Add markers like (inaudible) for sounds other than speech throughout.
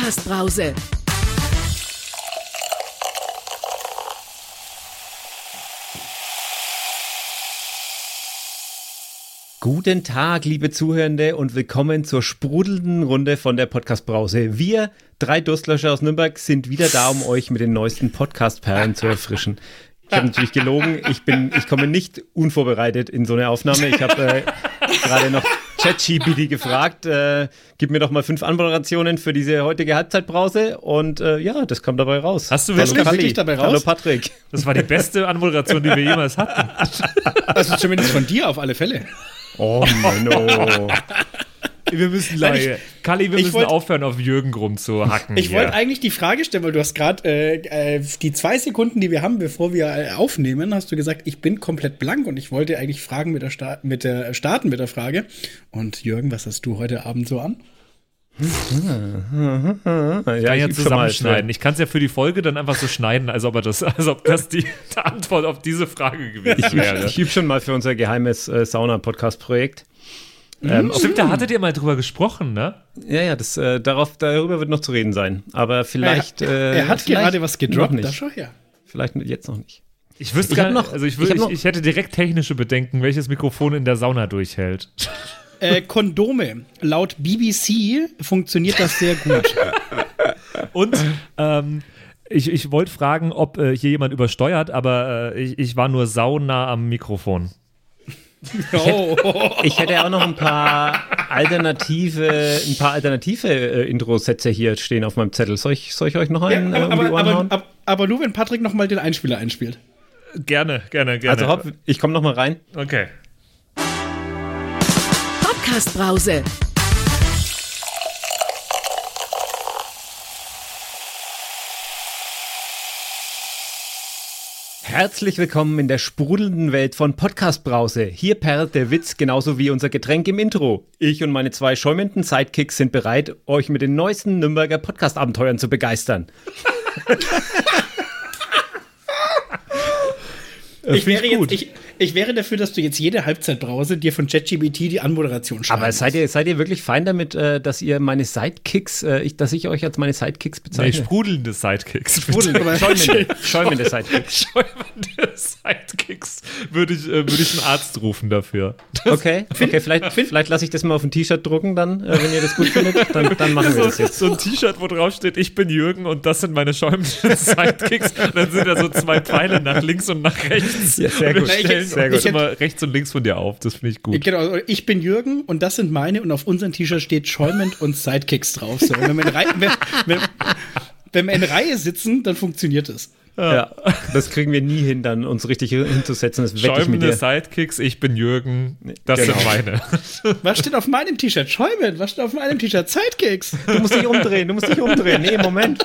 Podcast-Brause. Guten Tag, liebe Zuhörende, und willkommen zur sprudelnden Runde von der Podcast-Brause. Wir, drei Durstlöscher aus Nürnberg, sind wieder da, um euch mit den neuesten Podcast-Perlen zu erfrischen. Ich habe natürlich gelogen. Ich bin, ich komme nicht unvorbereitet in so eine Aufnahme. Ich habe äh, gerade noch ChatGPT gefragt, äh, gib mir doch mal fünf Anmoderationen für diese heutige Halbzeitbrause und äh, ja, das kam dabei raus. Hast du wirklich, Hallo, wirklich dabei raus? Hallo Patrick. Das war die beste Anmoderation, die wir jemals hatten. Also zumindest von dir auf alle Fälle. Oh no. Wir müssen leider. Kalli, wir ich müssen wollt- aufhören, auf Jürgen rumzuhacken. Ich wollte eigentlich die Frage stellen, weil du hast gerade äh, äh, die zwei Sekunden, die wir haben, bevor wir äh, aufnehmen, hast du gesagt, ich bin komplett blank und ich wollte eigentlich fragen mit der, Sta mit der äh, starten mit der Frage. Und Jürgen, was hast du heute Abend so an? (laughs) Ja, ich mal. zusammenschneiden. Ich kann es ja für die Folge dann einfach so schneiden, als ob, er das, als ob das die Antwort auf diese Frage gewesen Ich, wäre. ich übe schon mal für unser geheimes äh, Sauna-Podcast-Projekt. Ähm, Stimmt, da hattet ihr mal drüber gesprochen, ne? ja, ja, das, äh, darauf, darüber wird noch zu reden sein. Aber vielleicht. er, äh, er hat vielleicht gerade was gedroppt, nicht. schau her. Vielleicht jetzt noch nicht. Ich wüsste Ich gar noch- also ich, würd, ich, noch- ich hätte direkt technische Bedenken, welches Mikrofon in der Sauna durchhält. Äh, Kondome. Laut BBC funktioniert das sehr gut. (laughs) Und ähm, ich, ich wollte fragen, ob äh, hier jemand übersteuert, aber äh, ich, ich war nur saunah am Mikrofon. (laughs) Oh. Ich hätte auch noch ein paar alternative, ein paar alternative äh, Intro-Sätze hier stehen auf meinem Zettel. Soll ich, soll ich euch noch Ja, einen äh, um aber, die Ohren aber, hauen? aber, aber nur, wenn Patrick noch mal den Einspieler einspielt. Gerne, gerne, gerne. also hopp, ich komme noch mal rein. Okay. Podcast-Brause. Herzlich willkommen in der sprudelnden Welt von Podcast Brause. Hier perlt der Witz genauso wie unser Getränk im Intro. Ich und meine zwei schäumenden Sidekicks sind bereit, euch mit den neuesten Nürnberger Podcast-Abenteuern zu begeistern. (laughs) Ich wäre, jetzt, ich, ich wäre dafür, dass du jetzt jede Halbzeitbrause dir von ChatGPT die Anmoderation schreibst. Aber seid ihr, seid ihr wirklich fein damit, äh, dass ihr meine Sidekicks, äh, ich, dass ich euch als meine Sidekicks Nee, bezeichne? sprudelnde Sidekicks. (laughs) Sprudelnde, Aber- schäumende, schäumende Sidekicks. (laughs) Schäumende Sidekicks würde ich, äh, würde ich einen Arzt rufen dafür. Okay, okay vielleicht, vielleicht lasse ich das mal auf ein T-Shirt drucken dann, wenn ihr das gut findet. Dann, dann machen wir das So, jetzt. so ein T-Shirt, wo drauf steht, ich bin Jürgen und das sind meine schäumenden Sidekicks. Und dann sind da so zwei Pfeile nach links und nach rechts. Ja, sehr gut. Ich- sehr ich gut. hätte- immer rechts und links von dir auf. Das finde ich gut. Genau, ich bin Jürgen und das sind meine und auf unserem T-Shirt steht schäumend und Sidekicks drauf. So, und wenn, wir in Reihe, wenn, wenn, wenn wir in Reihe sitzen, dann funktioniert es. Ja, das kriegen wir nie hin, dann uns richtig hinzusetzen. Das ich Schäumende. Sidekicks, ich bin Jürgen. Das Genau. sind meine. Was steht auf meinem T-Shirt? Schäumend. Was steht auf meinem T-Shirt? Sidekicks. Du musst dich umdrehen, du musst dich umdrehen. Nee, Moment.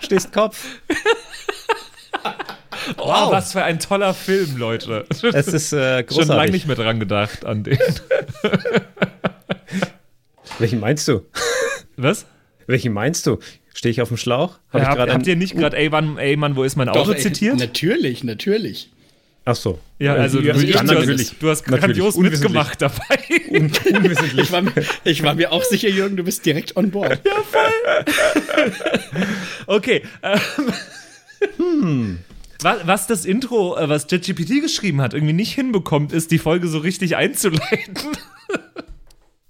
Stehst Kopf. Oh, was für ein toller Film, Leute. Es ist äh, (laughs) Schon lange großartig. nicht mehr dran gedacht an den. (laughs) Welchen meinst du? Was? Welchen meinst du? Stehe ich auf dem Schlauch? Hab Ja, hab, habt ihr nicht gerade, ey Mann, ey Mann, wo ist mein Auto ey, zitiert? Natürlich, natürlich. Ach so. Ja, also, Ja, du, hast, natürlich. du hast Natürlich, grandios unwissentlich. mitgemacht dabei. Ich war, mir- ich war mir auch sicher, Jürgen, du bist direkt on board. (laughs) Okay. Ähm, was, was das Intro, äh, was JetGPT geschrieben hat, irgendwie nicht hinbekommt, ist, die Folge so richtig einzuleiten.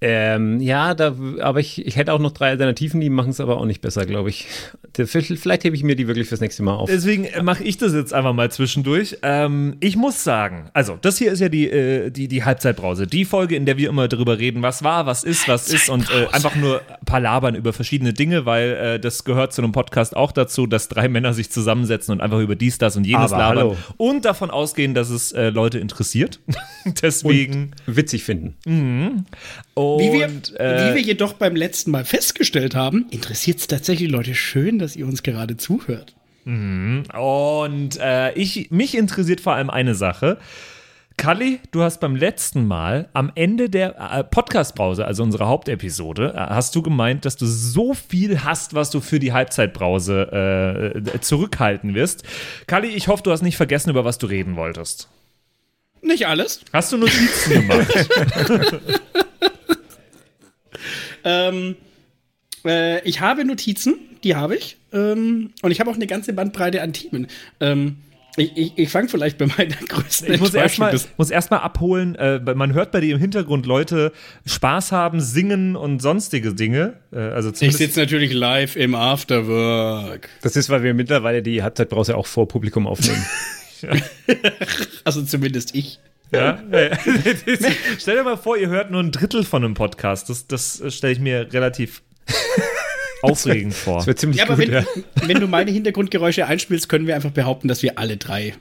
Ähm, ja, da, aber ich, ich hätte auch noch drei Alternativen, die machen es aber auch nicht besser, glaube ich. Vielleicht hebe ich mir die wirklich fürs nächste Mal auf. Deswegen mache ich das jetzt einfach mal zwischendurch. Ähm, ich muss sagen, also das hier ist ja die, äh, die, die Halbzeitbrause. Die Folge, in der wir immer darüber reden, was war, was ist, was ist und äh, einfach nur palabern über verschiedene Dinge, weil äh, das gehört zu einem Podcast auch dazu, dass drei (laughs) Männer sich zusammensetzen und einfach über dies, das und jenes Aber labern hallo. und davon ausgehen, dass es äh, Leute interessiert. (laughs) Deswegen. Witzig finden. Und, Wie wir, äh, wie wir jedoch beim letzten Mal festgestellt haben, interessiert es tatsächlich Leute schön, dass ihr uns gerade zuhört. Und äh, ich, mich interessiert vor allem eine Sache. Kalli, du hast beim letzten Mal am Ende der äh, Podcast-Brause, also unserer Hauptepisode, äh, hast du gemeint, dass du so viel hast, was du für die Halbzeitbrause äh, zurückhalten wirst. Kalli, ich hoffe, du hast nicht vergessen, über was du reden wolltest. Nicht alles. Hast du Notizen gemacht? (laughs) Ähm, Äh, ich habe Notizen, die habe ich. Ähm, und ich habe auch eine ganze Bandbreite an Themen. Ähm, ich, ich, ich fange vielleicht bei meiner (laughs) größten Ich muss erstmal erst abholen, äh, man hört bei dir im Hintergrund Leute Spaß haben, singen und sonstige Dinge. Äh, also Ich sitze natürlich live im Afterwork. Das ist, weil wir mittlerweile die Halbzeitbrause auch vor Publikum aufnehmen. (laughs) Also zumindest ich. Ja? (laughs) Stell dir mal vor, ihr hört nur ein Drittel von einem Podcast. Das, das stelle ich mir relativ (laughs) aufregend vor. Das wird ziemlich Ja, aber gut, wenn, ja. wenn du meine Hintergrundgeräusche einspielst, können wir einfach behaupten, dass wir alle drei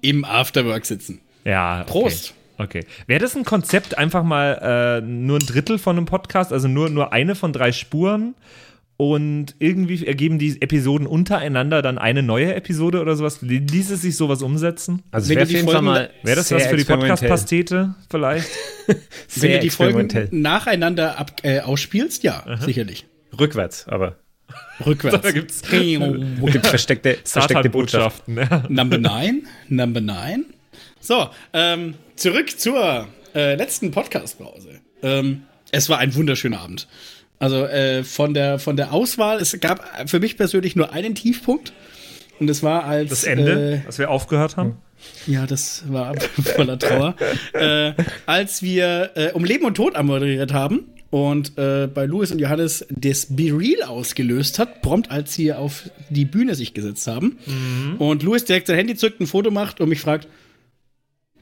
im Afterwork sitzen. Ja. Okay. Prost. Okay. Wäre das ein Konzept, einfach mal äh, nur ein Drittel von einem Podcast, also nur, nur eine von drei Spuren und irgendwie ergeben die Episoden untereinander dann eine neue Episode oder sowas? Ließ es sich sowas umsetzen? Also Wenn wäre Wäre das sehr was für die. Podcast-Pastete vielleicht? (laughs) Wenn du die Folgen nacheinander ab, äh, ausspielst, ja, sicherlich. Rückwärts, aber Rückwärts. (laughs) Da gibt's (laughs) gibt versteckte, versteckte Botschaften. Number 9. Number 9. So, ähm, zurück zur äh, letzten Podcast-Pause. Ähm, es war ein wunderschöner Abend. Also äh, von, der, von der Auswahl, es gab für mich persönlich nur einen Tiefpunkt. Und es war als. Das Ende, Äh, als wir aufgehört haben. ja, das war (laughs) voller Trauer. äh, als wir äh, um Leben und Tod moderiert haben und äh, bei Louis und Johannes das Be Real ausgelöst hat, prompt als sie auf die Bühne sich gesetzt haben. Und Louis direkt sein Handy zückt, ein Foto macht und mich fragt,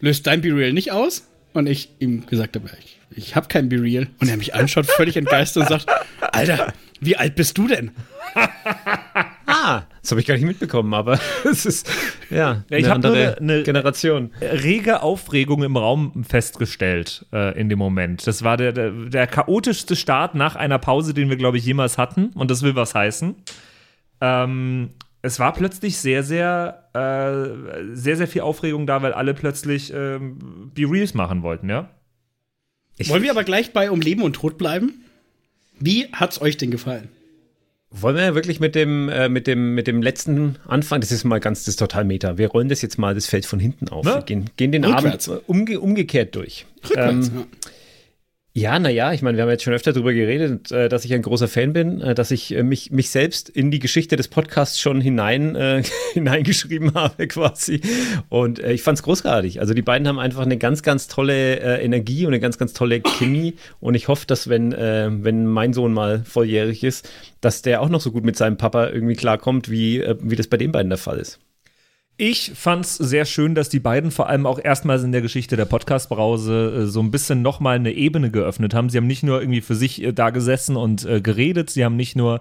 löst dein Be Real nicht aus? Und ich ihm gesagt habe, ich, ich habe kein Be Real. Und er mich anschaut, völlig entgeistert und sagt, Alter, wie alt bist du denn? Ah, das habe ich gar nicht mitbekommen, aber (laughs) es ist ja, Ja, ich eine andere eine- eine- Generation. Rege Aufregung im Raum festgestellt äh, in dem Moment. Das war der, der, der chaotischste Start nach einer Pause, den wir, glaube ich, jemals hatten. Und das will was heißen. Ähm, es war plötzlich sehr, sehr, äh, sehr, sehr viel Aufregung da, weil alle plötzlich ähm, Be Reals machen wollten, ja? Wollen wir aber gleich bei Um Leben und Tod bleiben? Wie hat's euch denn gefallen? Wollen wir wirklich mit dem, äh, mit dem, mit dem letzten Anfang, das ist mal ganz, das ist total meta. Wir rollen das jetzt mal das Feld von hinten auf. Ne? Wir gehen, gehen den Rückwärts. Abend umge umgekehrt durch. Rückwärts. Ähm, ja. Ja, naja, ich meine, wir haben jetzt schon öfter darüber geredet, äh, dass ich ein großer Fan bin, äh, dass ich äh, mich, mich selbst in die Geschichte des Podcasts schon hinein, äh, (laughs) hineingeschrieben habe quasi. Und äh, ich fand es großartig. Also die beiden haben einfach eine ganz, ganz tolle äh, Energie und eine ganz, ganz tolle Chemie. Und ich hoffe, dass wenn, wenn mein Sohn mal volljährig ist, dass der auch noch so gut mit seinem Papa irgendwie klarkommt, wie, wie das bei den beiden der Fall ist. Ich fand's sehr schön, dass die beiden vor allem auch erstmals in der Geschichte der Podcast-Brause äh, so ein bisschen nochmal eine Ebene geöffnet haben. Sie haben nicht nur irgendwie für sich äh, da gesessen und äh, geredet, sie haben nicht nur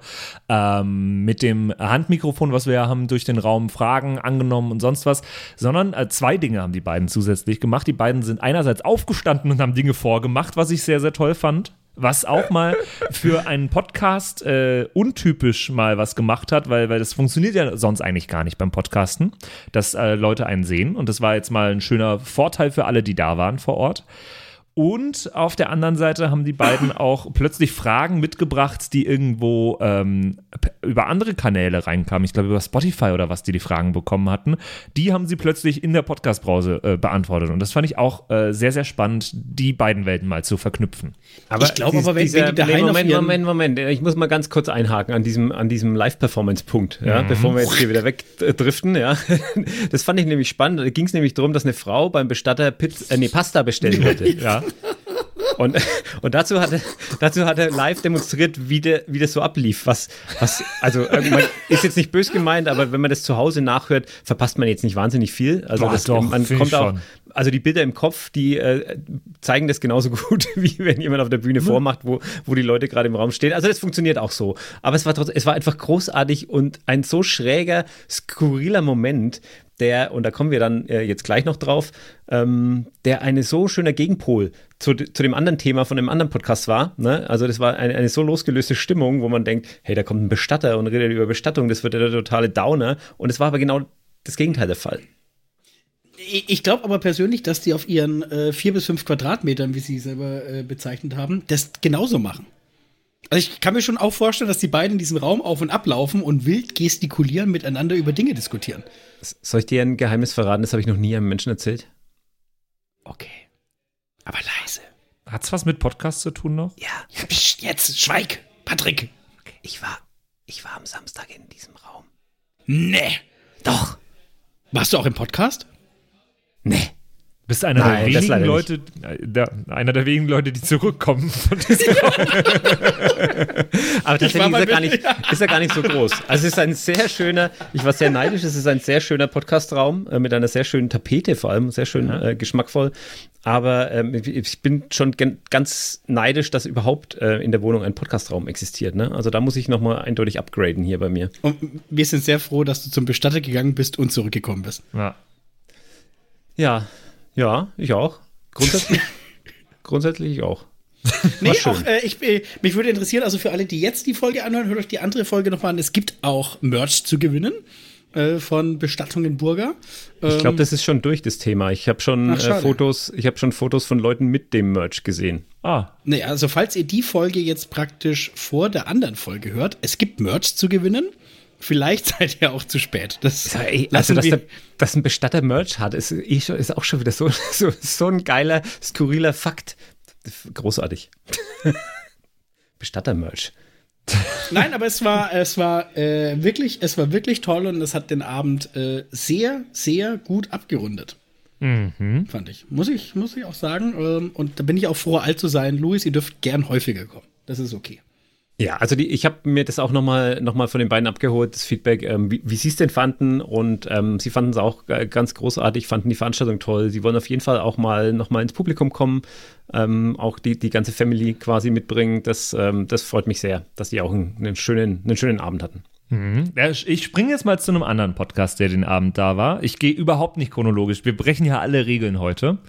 ähm, mit dem Handmikrofon, was wir ja haben, durch den Raum Fragen angenommen und sonst was, sondern zwei Dinge haben die beiden zusätzlich gemacht. Die beiden sind einerseits aufgestanden und haben Dinge vorgemacht, was ich sehr, sehr toll fand. Was auch mal für einen Podcast äh, untypisch mal was gemacht hat, weil, weil das funktioniert ja sonst eigentlich gar nicht beim Podcasten, dass äh, Leute einen sehen. Und das war jetzt mal ein schöner Vorteil für alle, die da waren vor Ort. Und auf der anderen Seite haben die beiden (laughs) auch plötzlich Fragen mitgebracht, die irgendwo ähm, über andere Kanäle reinkamen. Ich glaube, über Spotify oder was, die die Fragen bekommen hatten. Die haben sie plötzlich in der Podcast-Brause äh, beantwortet. Und das fand ich auch äh, sehr, sehr spannend, die beiden Welten mal zu verknüpfen. Aber Ich glaube aber, wenn- dieser, wenn die daheim nee, auf Moment, ihren- Moment, Moment. Ich muss mal ganz kurz einhaken an diesem, an diesem Live-Performance-Punkt, ja, Mhm. bevor wir jetzt hier wieder wegdriften. Ja. (laughs) Das fand ich nämlich spannend. Da ging es nämlich darum, dass eine Frau beim Bestatter Pizza, äh, nee, Pasta bestellen wollte. Ja. Und, und dazu hat er, dazu hat er live demonstriert, wie, der, wie das so ablief. Was, was, also äh, ist jetzt nicht bös gemeint, aber wenn man das zu Hause nachhört, verpasst man jetzt nicht wahnsinnig viel. Also Boah, das, doch, man kommt auch, schon. also die Bilder im Kopf, die äh, zeigen das genauso (laughs) gut, wie wenn jemand auf der Bühne vormacht, wo, wo die Leute gerade im Raum stehen. Also das funktioniert auch so. Aber es war trotzdem, es war einfach großartig und ein so schräger, skurriler Moment, der, und da kommen wir dann äh, jetzt gleich noch drauf, ähm, der eine so schöner Gegenpol zu, zu dem anderen Thema von dem anderen Podcast war. Ne? Also das war eine, eine so losgelöste Stimmung, wo man denkt, hey, da kommt ein Bestatter und redet über Bestattung, das wird der totale Downer. Und es war aber genau das Gegenteil der Fall. Ich glaube aber persönlich, dass die auf ihren äh, vier bis fünf Quadratmetern, wie sie selber äh, bezeichnet haben, das genauso machen. Also ich kann mir schon auch vorstellen, dass die beiden in diesem Raum auf und ab laufen und wild gestikulieren, miteinander über Dinge diskutieren. Soll ich dir ein Geheimnis verraten? Das habe ich noch nie einem Menschen erzählt. Okay. Aber leise. Hat's was mit Podcast zu tun noch? Ja. ja pst, jetzt, schweig, Patrick. Okay. Ich war, ich war am Samstag in diesem Raum. Nee. Doch. Warst du auch im Podcast? Nee. Bist einer Nein, der wenigen Leute, äh, der, einer der wenigen Leute, die zurückkommen von diesem (laughs) Aber tatsächlich war ist mal er, gar nicht, ist er gar nicht so groß. Also es ist ein sehr schöner, ich war sehr neidisch, es ist ein sehr schöner Podcastraum äh, mit einer sehr schönen Tapete vor allem, sehr schön äh, geschmackvoll. Aber ähm, ich bin schon ganz neidisch, dass überhaupt äh, in der Wohnung ein Podcastraum existiert. Ne? Also da muss ich nochmal eindeutig upgraden hier bei mir. Und wir sind sehr froh, dass du zum Bestatter gegangen bist und zurückgekommen bist. ja. Ja, ja, ich auch. Grundsätzlich, (laughs) grundsätzlich ich auch. Nee, auch, äh, ich, äh, mich würde interessieren, also für alle, die jetzt die Folge anhören, hört euch die andere Folge nochmal an. Es gibt auch Merch zu gewinnen äh, von Bestattungen Burger. Ich glaube, das ist schon durch das Thema. Ich habe schon Ähm. Ach, äh. Fotos, ich habe schon Fotos von Leuten mit dem Merch gesehen. Ah, Nee, also falls ihr die Folge jetzt praktisch vor der anderen Folge hört, es gibt Merch zu gewinnen. Vielleicht (laughs) seid ihr auch zu spät. Das Ja, ey, also, lassen dass, der, dass ein Bestatter Merch hat, ist, eh schon, ist auch schon wieder so, (laughs) so, so ein geiler, skurriler Fakt. Großartig. (laughs) Bestatter Merch. Nein, aber es war, es war äh, wirklich, es war wirklich toll und es hat den Abend äh, sehr, sehr gut abgerundet. Fand ich. Muss ich, muss ich auch sagen. Ähm, und da bin ich auch froh, alt zu sein. Luis, ihr dürft gern häufiger kommen. Das ist okay. Ja, also die, ich habe mir das auch nochmal noch mal von den beiden abgeholt, das Feedback, ähm, wie, wie sie es denn fanden. Und ähm, sie fanden es auch äh, ganz großartig, fanden die Veranstaltung toll. Sie wollen auf jeden Fall auch mal nochmal ins Publikum kommen, ähm, auch die, die ganze Family quasi mitbringen. Das, ähm, das freut mich sehr, dass die auch einen, einen, schönen, einen schönen Abend hatten. Ja, Ich springe jetzt mal zu einem anderen Podcast, der den Abend da war. Ich gehe überhaupt nicht chronologisch. Wir brechen ja alle Regeln heute.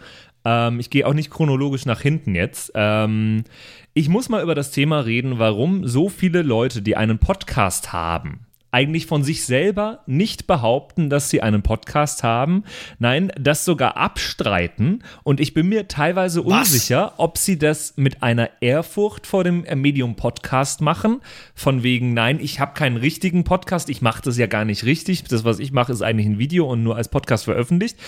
Ähm, ich gehe auch nicht chronologisch nach hinten jetzt. Ähm, ich muss mal über das Thema reden, warum so viele Leute, die einen Podcast haben, eigentlich von sich selber nicht behaupten, dass sie einen Podcast haben. Nein, das sogar abstreiten. Und ich bin mir teilweise Was? unsicher, ob sie das mit einer Ehrfurcht vor dem Medium Podcast machen. Von wegen, nein, ich habe keinen richtigen Podcast, ich mache das ja gar nicht richtig. Das, was ich mache, ist eigentlich ein Video und nur als Podcast veröffentlicht.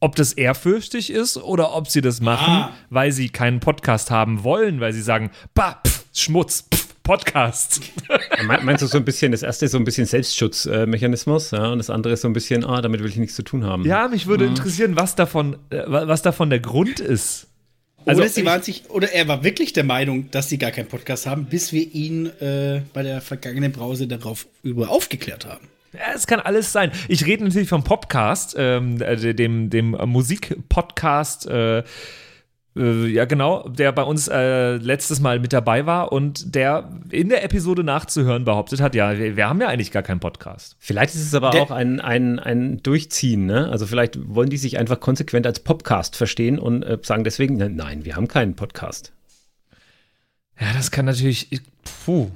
Ob das ehrfürchtig ist oder ob sie das machen, Ah. weil sie keinen Podcast haben wollen, weil sie sagen, bah, pff, Schmutz, pff, Podcast. Me- Meinst du so ein bisschen, das erste ist so ein bisschen Selbstschutzmechanismus, ja, und das andere ist so ein bisschen, ah, damit will ich nichts zu tun haben. Ja, mich würde interessieren, was davon, äh, wa- was davon der Grund ist. Also oder, sie waren sich, oder er war wirklich der Meinung, dass sie gar keinen Podcast haben, bis wir ihn äh, bei der vergangenen Brause darauf über aufgeklärt haben. Ja, es kann alles sein. Ich rede natürlich vom Podcast, ähm, äh, dem, dem Musikpodcast, äh, äh, ja genau, der bei uns äh, letztes Mal mit dabei war und der in der Episode nachzuhören behauptet hat, ja, wir, wir haben ja eigentlich gar keinen Podcast. Vielleicht ist es aber Der- auch ein, ein, ein Durchziehen, ne? Also vielleicht wollen die sich einfach konsequent als Podcast verstehen und äh, sagen deswegen, ne, nein, wir haben keinen Podcast. Ja, das kann natürlich, puh,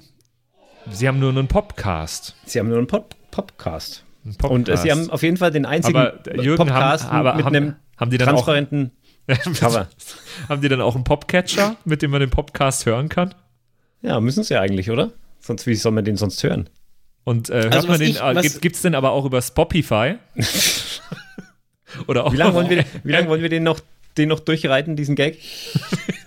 sie haben nur einen Podcast. Sie haben nur einen Pod Podcast. Einen Und äh, sie haben auf jeden Fall den einzigen Aber, äh, Jürgen, Podcast haben- aber mit haben- einem haben die dann auch- transparenten (laughs) Cover. Haben die dann auch einen Popcatcher, mit dem man den Podcast hören kann? Ja, müssen sie ja eigentlich, oder? Sonst, wie soll man den sonst hören? Und äh, hört Also den, ich- äh, gibt, gibt's den aber auch über Spotify? (laughs) Oder auch Wie lange wollen wir, wie lange wollen wir den noch, den noch durchreiten, diesen Gag? (laughs)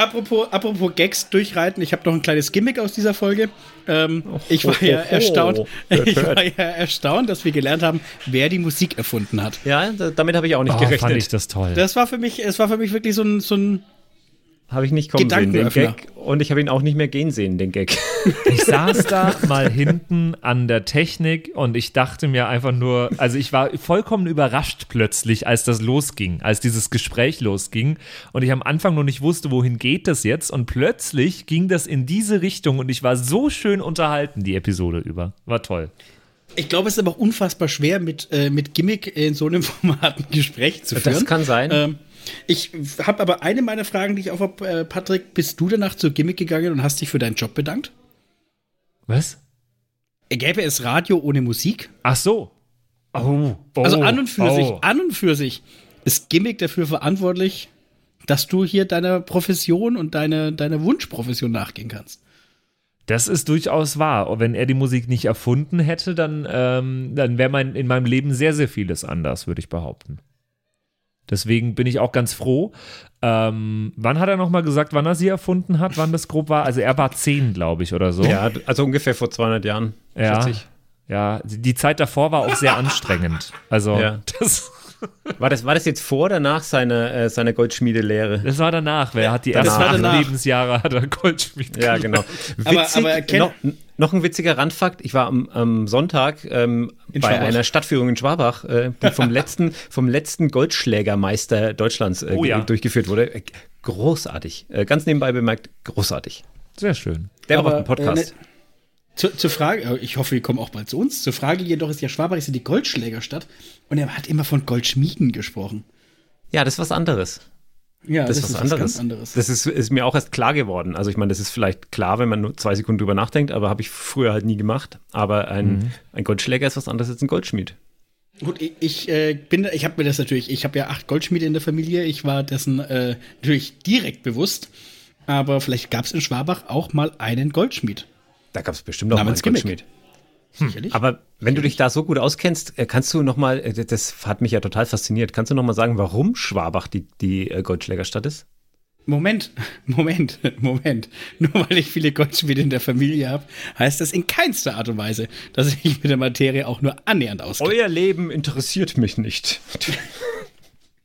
Apropos, apropos Gags durchreiten, ich habe noch ein kleines Gimmick aus dieser Folge. Ähm, ich war ja oh, oh. erstaunt, (laughs) ich war ja erstaunt, dass wir gelernt haben, wer die Musik erfunden hat. Ja, da, damit habe ich auch nicht Oh, fand gerechnet. ich das toll. Das war für mich, es war für mich wirklich so ein, so ein Habe ich nicht kommen sehen, den. Gag. Und ich habe ihn auch nicht mehr gehen sehen, den Gag. (laughs) Ich saß da (laughs) mal hinten an der Technik und ich dachte mir einfach nur, also ich war vollkommen überrascht plötzlich, als das losging, als dieses Gespräch losging und ich am Anfang noch nicht wusste, wohin geht das jetzt und plötzlich ging das in diese Richtung und ich war so schön unterhalten die Episode über. War toll. Ich glaube, es ist aber auch unfassbar schwer, mit, äh, mit Gimmick in so einem (laughs) Format ein Gespräch zu führen. Das kann sein. Ähm, ich habe aber eine meiner Fragen, die ich auch habe, äh, Patrick, bist du danach zur Gimmick gegangen und hast dich für deinen Job bedankt? Was? Gäbe es Radio ohne Musik? Ach so. Oh, oh, Also an und für sich, oh. an und für sich ist Gimmick dafür verantwortlich, dass du hier deiner Profession und deiner deiner Wunschprofession nachgehen kannst. Das ist durchaus wahr. Wenn er die Musik nicht erfunden hätte, dann, ähm, dann wäre mein, in meinem Leben sehr, sehr vieles anders, würde ich behaupten. Deswegen bin ich auch ganz froh. Ähm, wann hat er nochmal gesagt, wann er sie erfunden hat, wann das grob war? Also er war zehn, glaube ich, oder so. Ja, also ungefähr vor 200 Jahren. ja. 40. Ja, die Zeit davor war auch sehr anstrengend. Also Ja. das, War das, war das jetzt vor oder nach seiner, äh, seiner Goldschmiedelehre? das war danach. Wer hat die Das ersten acht. Lebensjahre hat er Goldschmied Ja, genau. Aber- Witzig, aber erkenn- noch, noch ein witziger Randfakt. Ich war am, am Sonntag ähm, In bei Schwabach. einer Stadtführung in Schwabach, äh, die vom (laughs) letzten, vom letzten Goldschlägermeister Deutschlands äh, Oh ja. durchgeführt wurde. Äh, Großartig. Äh, ganz nebenbei bemerkt, großartig. Sehr schön. Der Aber, macht einen Podcast. äh, ne- Zu, zur Frage, ich hoffe, wir kommen auch bald zu uns. Zur Frage jedoch ist ja Schwabach ist ja die Goldschlägerstadt und er hat immer von Goldschmieden gesprochen. ja, das ist was anderes. Ja, Das, ist was anderes. ganz anderes. Das ist, ist mir auch erst klar geworden. Also ich meine, das ist vielleicht klar, wenn man nur zwei Sekunden drüber nachdenkt, aber habe ich früher halt nie gemacht. Aber ein, Mhm. ein Goldschläger ist was anderes als ein Goldschmied. Gut, ich, ich äh, bin, ich habe mir das natürlich, ich habe ja acht Goldschmiede in der Familie, ich war dessen äh, natürlich direkt bewusst, aber vielleicht gab es in Schwabach auch mal einen Goldschmied. Da gab es bestimmt auch mal einen Namens Gimmick. Goldschmied. Sicherlich. Aber wenn du dich da so gut auskennst, äh, kannst du noch mal, äh, das hat mich ja total fasziniert, kannst du noch mal sagen, warum Schwabach die, die äh, Goldschlägerstadt ist? Moment, (laughs) Moment, (laughs) Moment. Nur weil ich viele Goldschmiede in der Familie habe, heißt das in keinster Art und Weise, dass ich mich mit der Materie auch nur annähernd auskenne. Euer Leben interessiert mich nicht. (laughs)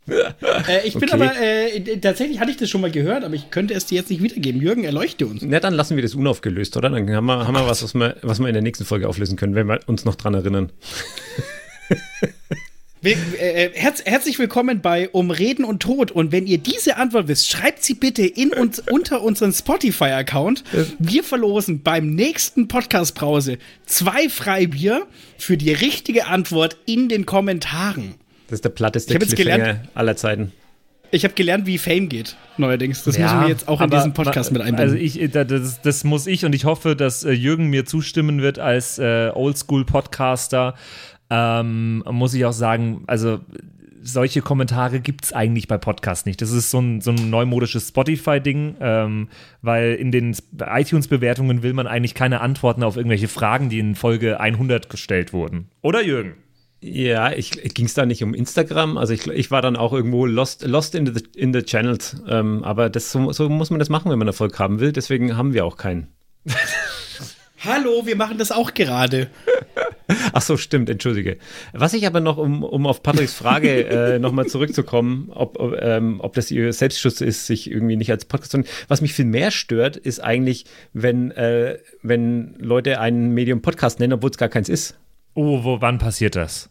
(laughs) Äh, ich bin Okay. aber, äh, tatsächlich hatte ich das schon mal gehört, aber ich könnte es dir jetzt nicht wiedergeben. Jürgen, erleuchte uns. Na, dann lassen wir das unaufgelöst, oder? Dann haben wir, haben wir was, was wir, was wir in der nächsten Folge auflösen können, wenn wir uns noch dran erinnern. (laughs) Wir, äh, herz, herzlich willkommen bei Um Reden und Tod. Und wenn ihr diese Antwort wisst, schreibt sie bitte in uns (laughs) unter unseren Spotify-Account. Wir verlosen beim nächsten Podcast-Brause zwei Freibier für die richtige Antwort in den Kommentaren. Das ist der platteste Cliffhanger aller Zeiten. Ich habe gelernt, wie Fame geht, neuerdings. Das müssen wir jetzt auch in diesen Podcast mit einbinden. Also ich, da- das, das muss ich und ich hoffe, dass äh, Jürgen mir zustimmen wird als äh, Oldschool-Podcaster. Ähm, muss ich auch sagen, also solche Kommentare gibt es eigentlich bei Podcasts nicht. Das ist so ein, so ein neumodisches Spotify-Ding, ähm, weil in den iTunes-Bewertungen will man eigentlich keine Antworten auf irgendwelche Fragen, die in Folge 100 gestellt wurden. Oder Jürgen? Ja, ich ging es da nicht um Instagram. Also ich, ich war dann auch irgendwo lost, lost in, the, in the channels. Ähm, aber das, so, so muss man das machen, wenn man Erfolg haben will. Deswegen haben wir auch keinen. (laughs) Hallo, wir machen das auch gerade. Ach so, stimmt, entschuldige. Was ich aber noch, um, um auf Patricks Frage (laughs) äh, nochmal zurückzukommen, ob, ob, ähm, ob das ihr Selbstschutz ist, sich irgendwie nicht als Podcast zu Was mich viel mehr stört, ist eigentlich, wenn, äh, wenn Leute ein Medium Podcast nennen, obwohl es gar keins ist. Oh, wo, wann passiert das?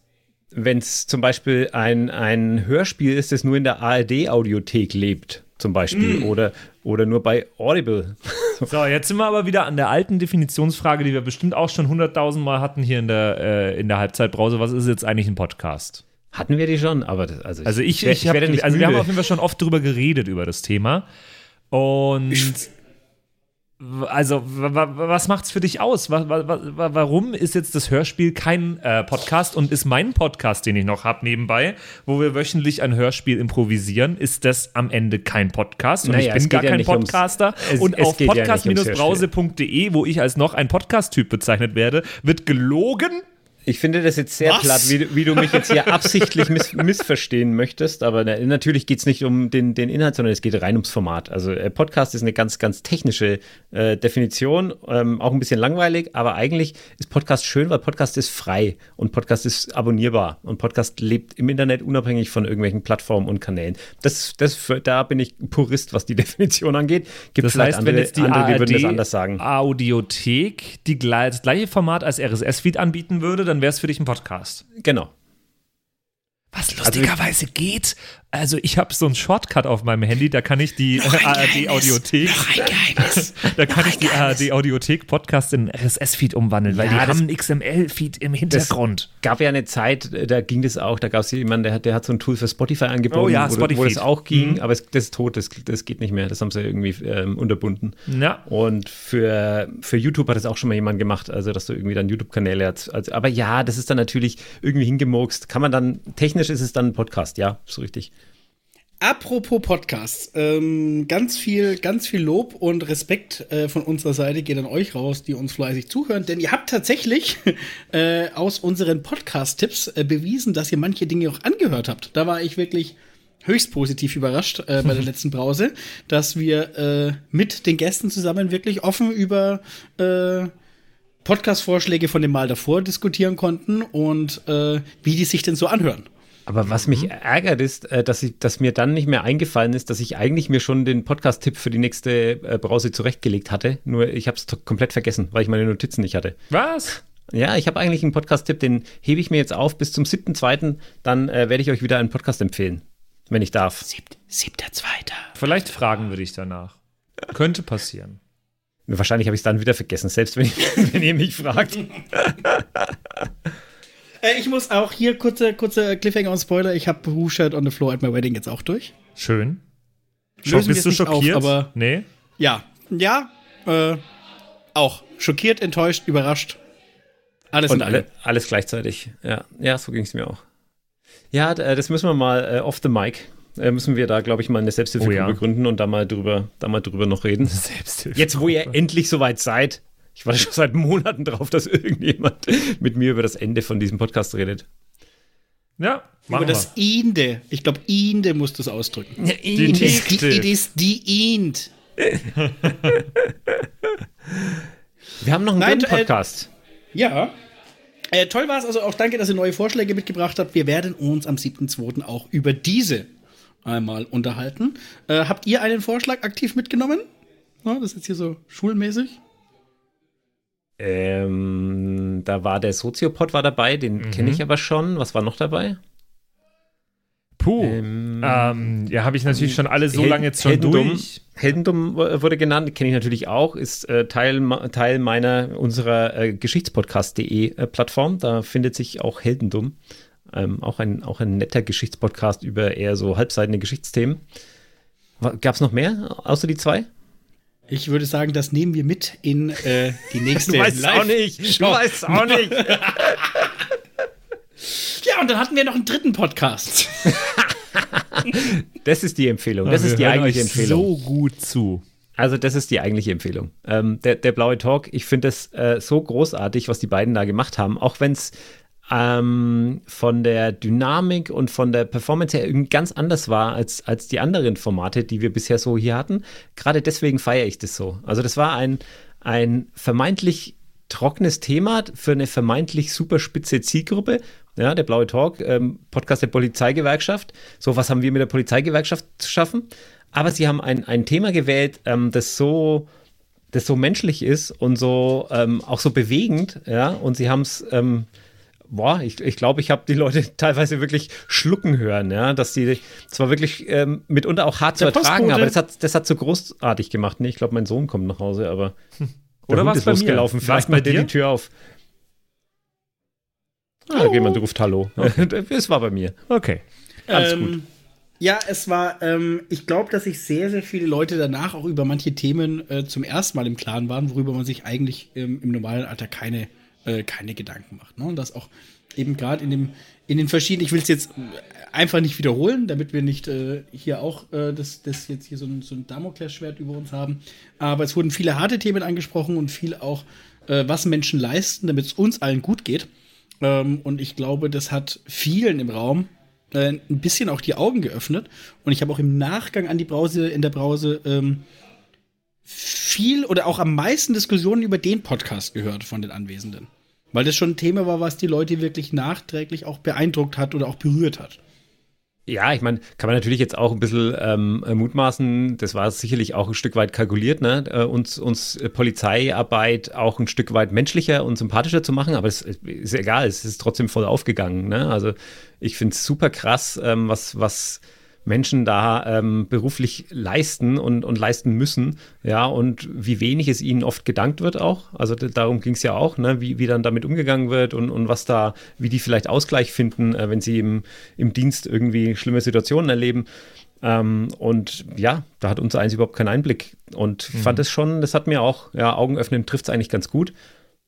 Wenn es zum Beispiel ein, ein Hörspiel ist, das nur in der ARD-Audiothek lebt, zum Beispiel, oder, oder nur bei Audible. (laughs) So, jetzt sind wir aber wieder an der alten Definitionsfrage, die wir bestimmt auch schon hunderttausend Mal hatten hier in der, äh, in der Halbzeitbrause. Was ist jetzt eigentlich ein Podcast? Hatten wir die schon, aber das, also, Also ich, ich, hab, werde nicht also wir haben auf jeden Fall schon oft drüber geredet über das Thema. Und w- also wa- wa- was macht's für dich aus? Wa- wa- wa- Warum ist jetzt das Hörspiel kein äh, Podcast und ist mein Podcast, den ich noch habe nebenbei, wo wir wöchentlich ein Hörspiel improvisieren, ist das am Ende kein Podcast und Naja, ich bin gar ja kein Podcaster es- und es auf ja podcast-brause.de, wo ich als noch ein Podcast-Typ bezeichnet werde, wird gelogen. Ich finde das jetzt sehr Was? platt, wie, du- wie du mich jetzt hier (laughs) absichtlich miss missverstehen möchtest, aber na, natürlich geht es nicht um den, den Inhalt, sondern es geht rein ums Format. Also äh, Podcast ist eine ganz, ganz technische äh, Definition, ähm, auch ein bisschen langweilig, aber eigentlich ist Podcast schön, weil Podcast ist frei und Podcast ist abonnierbar und Podcast lebt im Internet unabhängig von irgendwelchen Plattformen und Kanälen. Das, das, für- da bin ich Purist, was die (laughs) Definition angeht. Gibt Das vielleicht heißt, andere, wenn jetzt die andere, die würden das anders sagen. Audiothek die, das gleiche Format als RSS-Feed anbieten würde, dann wäre es für dich ein Podcast. Genau. Was lustigerweise geht, also ich habe so einen Shortcut auf meinem Handy, da kann ich die ARD-Audiothek, (laughs) da kann ich die ARD-Audiothek-Podcast in RSS-Feed umwandeln, weil Ja, die das- haben einen XML-Feed im Hintergrund. gab ja eine Zeit, äh, da ging das auch, da gab es jemanden, der, hat- der hat so ein Tool für Spotify angeboten, Oh ja, wo, Spotify. wo das auch ging, Mhm. aber es, das ist tot, das, das geht nicht mehr, das haben sie irgendwie ähm, unterbunden. Ja. Und für, für YouTube hat das auch schon mal jemand gemacht, also dass du irgendwie dann YouTube-Kanäle hast. Also, aber ja, das ist dann natürlich irgendwie hingemurkst. Kann man dann, technisch ist es dann ein Podcast, ja, so richtig. Apropos Podcasts, ähm, ganz viel, ganz viel Lob und Respekt äh, von unserer Seite geht an euch raus, die uns fleißig zuhören, denn ihr habt tatsächlich (laughs) äh, aus unseren Podcast-Tipps äh, bewiesen, dass ihr manche Dinge auch angehört habt. Da war ich wirklich höchst positiv überrascht äh, bei der (laughs) letzten Brause, dass wir äh, mit den Gästen zusammen wirklich offen über äh, Podcast-Vorschläge von dem Mal davor diskutieren konnten und äh, wie die sich denn so anhören. Aber was mich ärgert ist, äh, dass, ich, dass mir dann nicht mehr eingefallen ist, dass ich eigentlich mir schon den Podcast-Tipp für die nächste äh, Brause zurechtgelegt hatte. Nur ich habe es komplett vergessen, weil ich meine Notizen nicht hatte. Was? Ja, ich habe eigentlich einen Podcast-Tipp, den hebe ich mir jetzt auf bis zum 7.2. Dann äh, werde ich euch wieder einen Podcast empfehlen, wenn ich darf. Siebt, siebter, zweiter. Vielleicht fragen wir dich danach. Könnte passieren. Wahrscheinlich habe ich es dann wieder vergessen, selbst wenn, ich, (laughs) wenn ihr mich fragt. (laughs) Äh, ich muss auch hier kurze, kurze Cliffhanger und Spoiler. Ich habe Who Shirt on the Floor at my Wedding jetzt auch durch. Schön. Lösen bist du nicht auf, schockiert? aber- nee. Ja, ja, äh, auch. Schockiert, enttäuscht, überrascht. Alles Und alle, alles gleichzeitig. Ja, ja so ging es mir auch. Ja, äh, das müssen wir mal äh, off the mic. Äh, müssen wir da, glaube ich, mal eine Selbsthilfegruppe Oh ja. gründen und da mal drüber, da mal drüber noch reden. (laughs) Selbsthilfe. Jetzt, wo ihr endlich soweit seid. Ich warte schon seit Monaten drauf, dass irgendjemand mit mir über das Ende von diesem Podcast redet. Ja, machen Über das Inde. Ich glaube, Inde musst du es ausdrücken. Die It is Nächste. die, it is die Ind. Wir haben noch einen Nein, äh, Podcast. Ja. Äh, toll war es. Also auch danke, dass ihr neue Vorschläge mitgebracht habt. Wir werden uns am 7.2. auch über diese einmal unterhalten. Äh, habt ihr einen Vorschlag aktiv mitgenommen? Ja, das ist jetzt hier so schulmäßig. Ähm, da war der Soziopod war dabei, den Mhm. kenne ich aber schon. Was war noch dabei? Puh. Ähm, Ähm, ja, habe ich natürlich schon alle so Hel- lange jetzt schon Heldendum. durch. Heldendum wurde genannt, kenne ich natürlich auch, ist äh, Teil, Teil meiner, unserer äh, Geschichtspodcast.de äh, Plattform. Da findet sich auch Heldendum. Ähm, auch, ein, auch ein netter Geschichtspodcast über eher so halbseitende Geschichtsthemen. Gab es noch mehr, außer die zwei? Ich würde sagen, das nehmen wir mit in äh, die (laughs) nächste Du weißt es auch nicht. Du weißt es auch nicht. (laughs) Ja, und dann hatten wir noch einen dritten Podcast. (laughs) Das ist die Empfehlung. Das Wir ist die eigentliche Empfehlung. so gut zu. Also, das ist die eigentliche Empfehlung. Ähm, der, der blaue Talk, ich finde es äh, so großartig, was die beiden da gemacht haben, auch wenn es ähm, von der Dynamik und von der Performance her irgendwie ganz anders war als, als die anderen Formate, die wir bisher so hier hatten. Gerade deswegen feiere ich das so. Also, das war ein, ein vermeintlich trockenes Thema für eine vermeintlich super spitze Zielgruppe. Ja, der blaue Talk, ähm, Podcast der Polizeigewerkschaft. So, was haben wir mit der Polizeigewerkschaft zu schaffen? Aber sie haben ein, ein Thema gewählt, ähm, das so das so menschlich ist und so ähm, auch so bewegend, ja, und sie haben es, ähm, boah, ich glaube, ich, glaub, ich habe die Leute (laughs) teilweise wirklich schlucken hören, ja, dass die zwar wirklich ähm, mitunter auch hart Der zu ertragen, Postbote. aber das hat, das hat so großartig gemacht. Nee, ich glaube, mein Sohn kommt nach Hause, aber der Oder Hund war's ist bei mir? losgelaufen. War's Vielleicht bei dir? die Tür auf. Ah, da jemand ruft Hallo. Es (laughs) war bei mir. Okay. Alles ähm, gut. Ja, es war, ähm, ich glaube, dass sich sehr, sehr viele Leute danach auch über manche Themen äh, zum ersten Mal im Klaren waren, worüber man sich eigentlich ähm, im normalen Alter keine, äh, keine Gedanken macht. Ne? Und das auch eben gerade in, in den verschiedenen, ich will es jetzt einfach nicht wiederholen, damit wir nicht äh, hier auch äh, das, das jetzt hier so ein, so ein Damoklesschwert über uns haben. Aber es wurden viele harte Themen angesprochen und viel auch, äh, was Menschen leisten, damit es uns allen gut geht. Ähm, und ich glaube, das hat vielen im Raum äh, ein bisschen auch die Augen geöffnet. Und ich habe auch im Nachgang an die Brause, in der Brause, ähm, viel oder auch am meisten Diskussionen über den Podcast gehört von den Anwesenden. Weil das schon ein Thema war, was die Leute wirklich nachträglich auch beeindruckt hat oder auch berührt hat. Ja, ich meine, kann man natürlich jetzt auch ein bisschen ähm, mutmaßen, das war sicherlich auch ein Stück weit kalkuliert, ne? äh, uns, uns äh, Polizeiarbeit auch ein Stück weit menschlicher und sympathischer zu machen, aber es ist egal, es ist trotzdem voll aufgegangen. Ne? Also ich finde es super krass, ähm, was, was Menschen da ähm, beruflich leisten und, und leisten müssen, ja, und wie wenig es ihnen oft gedankt wird auch. Also darum ging es ja auch, ne? wie, wie dann damit umgegangen wird und, und was da, wie die vielleicht Ausgleich finden, äh, wenn sie im, im Dienst irgendwie schlimme Situationen erleben. Ähm, und ja, da hat unser eins überhaupt keinen Einblick. Und ich fand es schon, das hat mir auch, ja, Augen öffnen trifft es eigentlich ganz gut.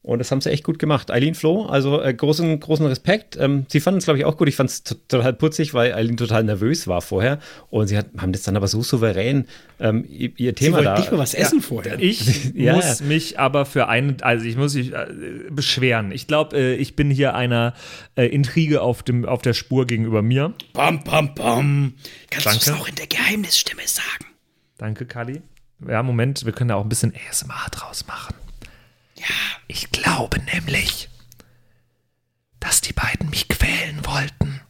Und das haben sie echt gut gemacht. Eileen Flo, also äh, großen, großen Respekt. Ähm, sie fanden es, glaube ich, auch gut. Ich fand es total putzig, weil Eileen total nervös war vorher. Und sie hat, haben das dann aber so souverän ähm, ihr, ihr Thema Sie da. wollten nicht mal was essen vorher. (laughs) Ich (laughs) Ja, muss ja. mich aber für einen, also ich muss mich äh, beschweren. Ich glaube, äh, ich bin hier einer äh, Intrige auf, dem, auf der Spur gegenüber mir. Bam, bam, bam. Kannst du es auch in der Geheimnisstimme sagen? Danke, Kali. Ja, Moment, wir können da auch ein bisschen ASMR draus machen. Ja. Ich glaube nämlich, dass die beiden mich quälen wollten.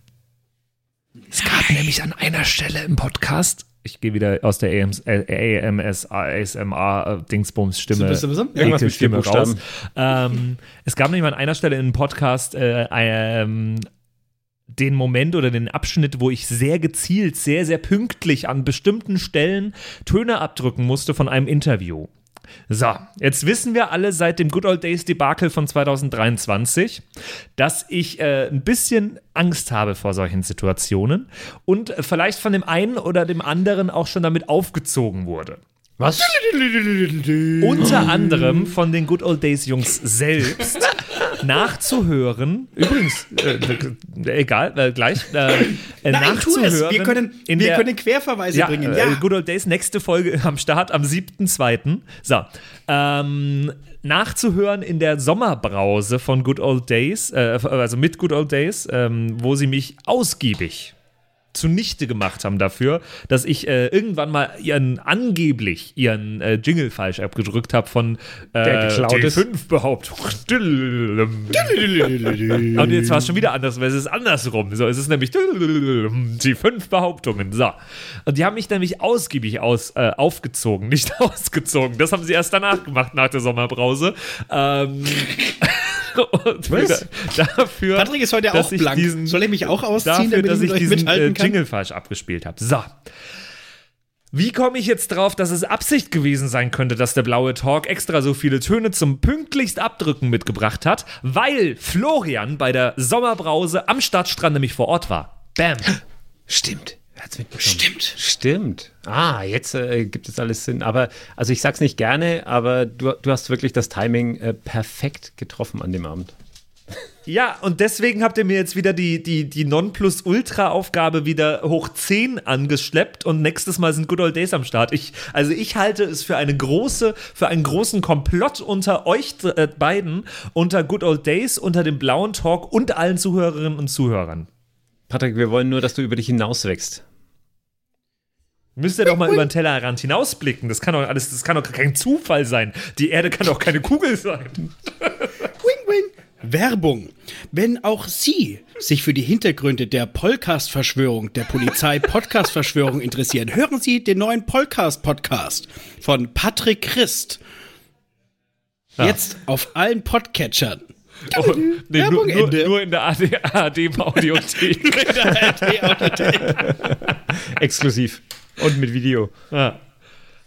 Es gab nämlich an einer Stelle im Podcast, ich gehe wieder aus der AMS, AMS, ASMR, Dingsbums Stimme, So, so, so? Irgendwas mit Stimme raus. Ähm, es gab nämlich an einer Stelle im Podcast äh, ähm, den Moment oder den Abschnitt, wo ich sehr gezielt, sehr, sehr pünktlich an bestimmten Stellen Töne abdrücken musste von einem Interview. So, jetzt wissen wir alle seit dem Good Old Days Debakel von 2023, dass ich äh, ein bisschen Angst habe vor solchen Situationen und äh, vielleicht von dem einen oder dem anderen auch schon damit aufgezogen wurde. Was? Unter anderem von den Good Old Days Jungs selbst (laughs) nachzuhören. Übrigens, äh, egal, äh, gleich. Äh, äh, Nein, tu es. nachzuhören Wir können, in wir der- können Querverweise ja, bringen. äh, Ja. Good Old Days, nächste Folge am Start am 7.2. So. Ähm, nachzuhören in der Sommerbrause von Good Old Days, äh, also mit Good Old Days, ähm, wo sie mich ausgiebig zunichte gemacht haben dafür, dass ich äh, irgendwann mal ihren angeblich ihren äh, Jingle falsch abgedrückt habe von äh, Der geklaut die ist. fünf Behauptungen. Und jetzt war es schon wieder anders, weil es ist andersrum. So, es ist nämlich die fünf Behauptungen. So. Und die haben mich nämlich ausgiebig aus, äh, aufgezogen, nicht (laughs) ausgezogen. Das haben sie erst danach gemacht, nach der Sommerbrause. Ähm, (laughs) und Was? dafür, Patrick ist heute auch ich blank. Diesen, Soll ich mich auch ausziehen, dafür, damit dass ich ich diesen äh? Jingle falsch abgespielt habe. So. Wie komme ich jetzt drauf, dass es Absicht gewesen sein könnte, dass der blaue Talk extra so viele Töne zum pünktlichst Abdrücken mitgebracht hat? Weil Florian bei der Sommerbrause am Stadtstrand nämlich vor Ort war. Bam. Stimmt. Hat's mitbekommen. Stimmt. Stimmt. Ah, jetzt äh, gibt es alles Sinn. Aber, also ich sag's nicht gerne, aber du, du hast wirklich das Timing äh, perfekt getroffen an dem Abend. Ja, und deswegen habt ihr mir jetzt wieder die, die, die Nonplus-Ultra-Aufgabe wieder hoch 10 angeschleppt und nächstes Mal sind Good Old Days am Start. Ich, also ich halte es für eine große, für einen großen Komplott unter euch äh, beiden, unter Good Old Days, unter dem blauen Talk und allen Zuhörerinnen und Zuhörern. Patrick, wir wollen nur, dass du über dich hinauswächst. Müsst ihr doch mal über den Tellerrand hinausblicken. Das kann doch alles, das kann doch kein Zufall sein. Die Erde kann doch keine Kugel sein. (laughs) Wing, wing. Werbung. Wenn auch Sie sich für die Hintergründe der Polcast-Verschwörung, der Polizei-Podcast-Verschwörung interessieren, hören Sie den neuen Polcast-Podcast von Patrick Christ. Jetzt auf allen Podcatchern. Oh, nee, nur, Werbung nur, Ende. nur in der AD AD-Audiothek. (laughs) (laughs) Exklusiv. Und mit Video. Ja.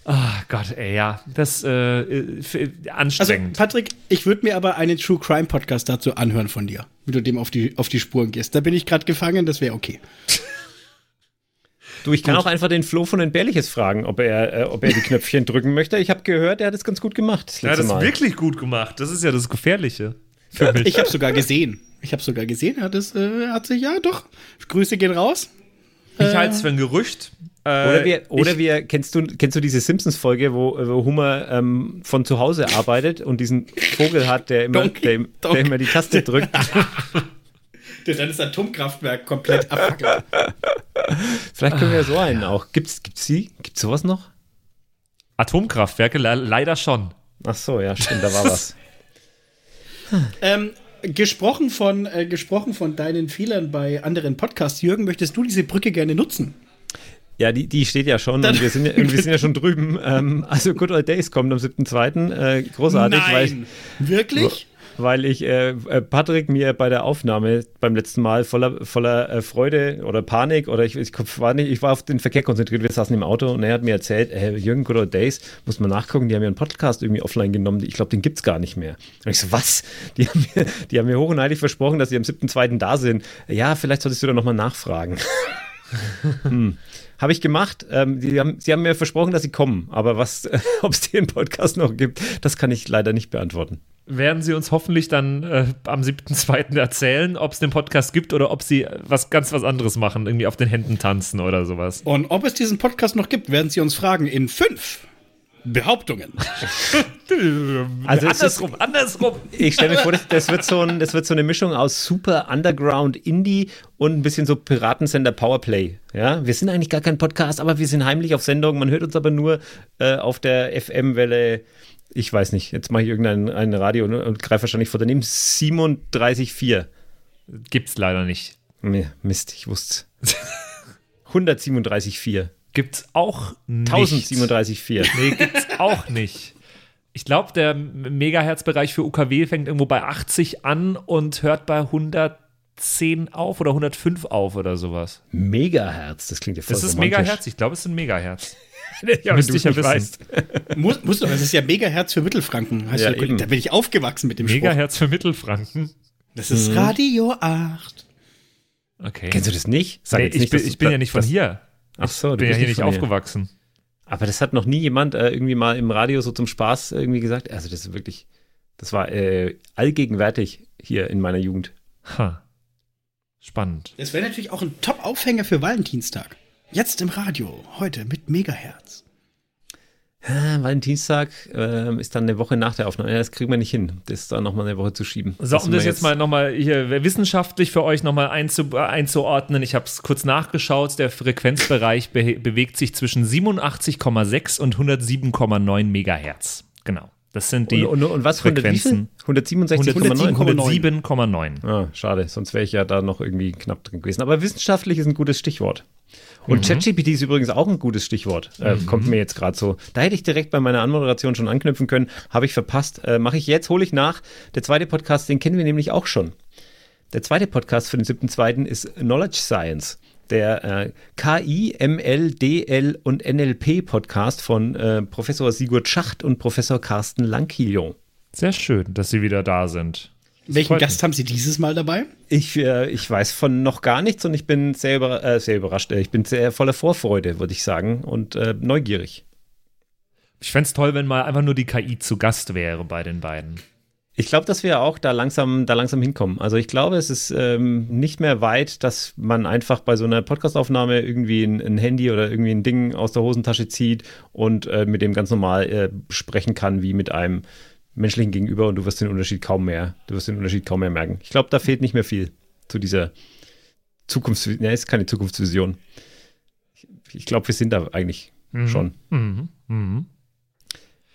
Ah Gott, ey, ja, das äh, Also, anstrengend. Patrick, ich würde mir aber einen True Crime Podcast dazu anhören von dir, wie du dem auf die, auf die Spuren gehst. Da bin ich gerade gefangen, das wäre okay. Du, ich kann auch einfach den Flo von den Bärliches fragen, ob er, äh, ob er die Knöpfchen drücken möchte. Ich habe gehört, er hat es ganz gut gemacht das das ist Mal. wirklich gut gemacht. Das ist ja das Gefährliche für mich. Ich habe sogar gesehen. Ich habe sogar gesehen, er hat, es, äh, hat sich, ja doch, Grüße gehen raus. Ich halte es für ein Gerücht. Äh, Oder wir, oder ich, wir kennst du, kennst du diese Simpsons-Folge, wo, wo Homer ähm, von zu Hause arbeitet und diesen Vogel hat, der immer, Donkey, der, der Donkey. immer die Taste drückt? (laughs) Der dann das Atomkraftwerk komplett abfackelt. Vielleicht können wir so einen auch. Gibt's, gibt's sie? Gibt's sowas noch? Atomkraftwerke le leider schon. Ach so, ja, stimmt, da war was. (laughs) ähm, gesprochen, von, äh, gesprochen von deinen Fehlern bei anderen Podcasts, Jürgen, möchtest du diese Brücke gerne nutzen? Ja, die, die steht ja schon und wir sind ja, wir sind ja schon (laughs) drüben. Ähm, also Good Old Days kommt am 7.2. Äh, großartig, weil, Wirklich? weil ich äh, äh, Patrick mir bei der Aufnahme beim letzten Mal voller, voller äh, Freude oder Panik oder ich, ich, war nicht, ich war auf den Verkehr konzentriert, wir saßen im Auto und er hat mir erzählt, äh, Jürgen Good Old Days, muss man nachgucken, die haben ja einen Podcast irgendwie offline genommen, ich glaube, den gibt's gar nicht mehr. Und ich so, was? Die haben mir, die haben mir hoch und heilig versprochen, dass sie am 7.2. da sind. Ja, vielleicht solltest du da nochmal nachfragen. (laughs) hm. Habe ich gemacht. Ähm, die haben, sie haben mir versprochen, dass sie kommen. Aber was, (laughs) äh, ob es den Podcast noch gibt, das kann ich leider nicht beantworten. werden sie uns hoffentlich dann äh, am 7.2. erzählen, ob es den Podcast gibt oder ob sie was ganz was anderes machen, irgendwie auf den Händen tanzen oder sowas. Und ob es diesen Podcast noch gibt, werden Sie uns fragen in fünf Behauptungen. (laughs) Also es ist, andersrum, andersrum. ich stelle mir vor, das, das, wird so ein, das wird so eine Mischung aus super Underground Indie und ein bisschen so Piratensender Powerplay. Ja, wir sind eigentlich gar kein Podcast, aber wir sind heimlich auf Sendung. Man hört uns aber nur äh, auf der FM-Welle. Ich weiß nicht, jetzt mache ich irgendein ein Radio und, und greife wahrscheinlich vor daneben. 37,4. Gibt's leider nicht. Nee, Mist, ich wusste 137,4. (laughs) Gibt's auch nicht. 1037,4. Nee, gibt's auch nicht. Ich glaube, der Megahertz-Bereich für UKW fängt irgendwo bei 80 an und hört bei 110 auf oder 105 auf oder sowas. Megahertz, das klingt ja voll Das ist romantisch. Megahertz, ich glaube, es sind Megahertz. (laughs) Ja, Müsste du ich ja nicht wissen. weißt. muss, muss doch, das ist ja Megahertz für Mittelfranken. Heißt Ja, da bin ich aufgewachsen mit dem Spruch. Megahertz für Mittelfranken. Das ist Radio 8. Okay. Kennst du das nicht? Sag Nee, jetzt ich, nicht, bin, ich bin ja nicht von das- hier. Ach so, Ich bin ja bist hier nicht aufgewachsen. Aber das hat noch nie jemand äh, irgendwie mal im Radio so zum Spaß irgendwie gesagt. Also das ist wirklich, das war äh, allgegenwärtig hier in meiner Jugend. Ha. Spannend. Das wäre natürlich auch ein Top-Aufhänger für Valentinstag. Jetzt im Radio, heute mit Megahertz. Ja, Valentinstag ähm, ist dann eine Woche nach der Aufnahme. Ja, das kriegen wir nicht hin, das da nochmal eine Woche zu schieben. So, um das jetzt mal nochmal hier wissenschaftlich für euch nochmal einzu, äh, einzuordnen. Ich habe es kurz nachgeschaut. Der Frequenzbereich be bewegt sich zwischen 87,6 und 107,9 Megahertz. Genau. Das sind die und, und, und was, 100 wie viel? Frequenzen. 167,9? 107,9. Ah, schade, sonst wäre ich ja da noch irgendwie knapp drin gewesen. Aber wissenschaftlich ist ein gutes Stichwort. Mhm. Und ChatGPT ist übrigens auch ein gutes Stichwort. Äh, kommt mir jetzt gerade so. Da hätte ich direkt bei meiner Anmoderation schon anknüpfen können. Habe ich verpasst. Äh, Mache ich jetzt, hole ich nach. Der zweite Podcast, den kennen wir nämlich auch schon. Der zweite Podcast für den 7.2. ist Knowledge Science. Der äh, KI, ML, DL und NLP Podcast von äh, Professor Sigurd Schacht und Professor Carsten Lankilion. Sehr schön, dass sie wieder da sind. Welchen Gast haben Sie dieses Mal dabei? Ich, äh, ich weiß von noch gar nichts und ich bin sehr, über, äh, sehr überrascht. Ich bin sehr voller Vorfreude, würde ich sagen, und äh, neugierig. Ich fände es toll, wenn mal einfach nur die KI zu Gast wäre bei den beiden. Ich glaube, dass wir auch da langsam, da langsam hinkommen. Also ich glaube, es ist ähm, nicht mehr weit, dass man einfach bei so einer Podcastaufnahme irgendwie ein, ein Handy oder irgendwie ein Ding aus der Hosentasche zieht und äh, mit dem ganz normal äh, sprechen kann, wie mit einem menschlichen Gegenüber und du wirst den Unterschied kaum mehr, du wirst den Unterschied kaum mehr merken. Ich glaube, da fehlt nicht mehr viel zu dieser Zukunftsvision. Ja, ist keine Zukunftsvision. Ich, ich glaube, wir sind da eigentlich schon. Mhm. Mhm.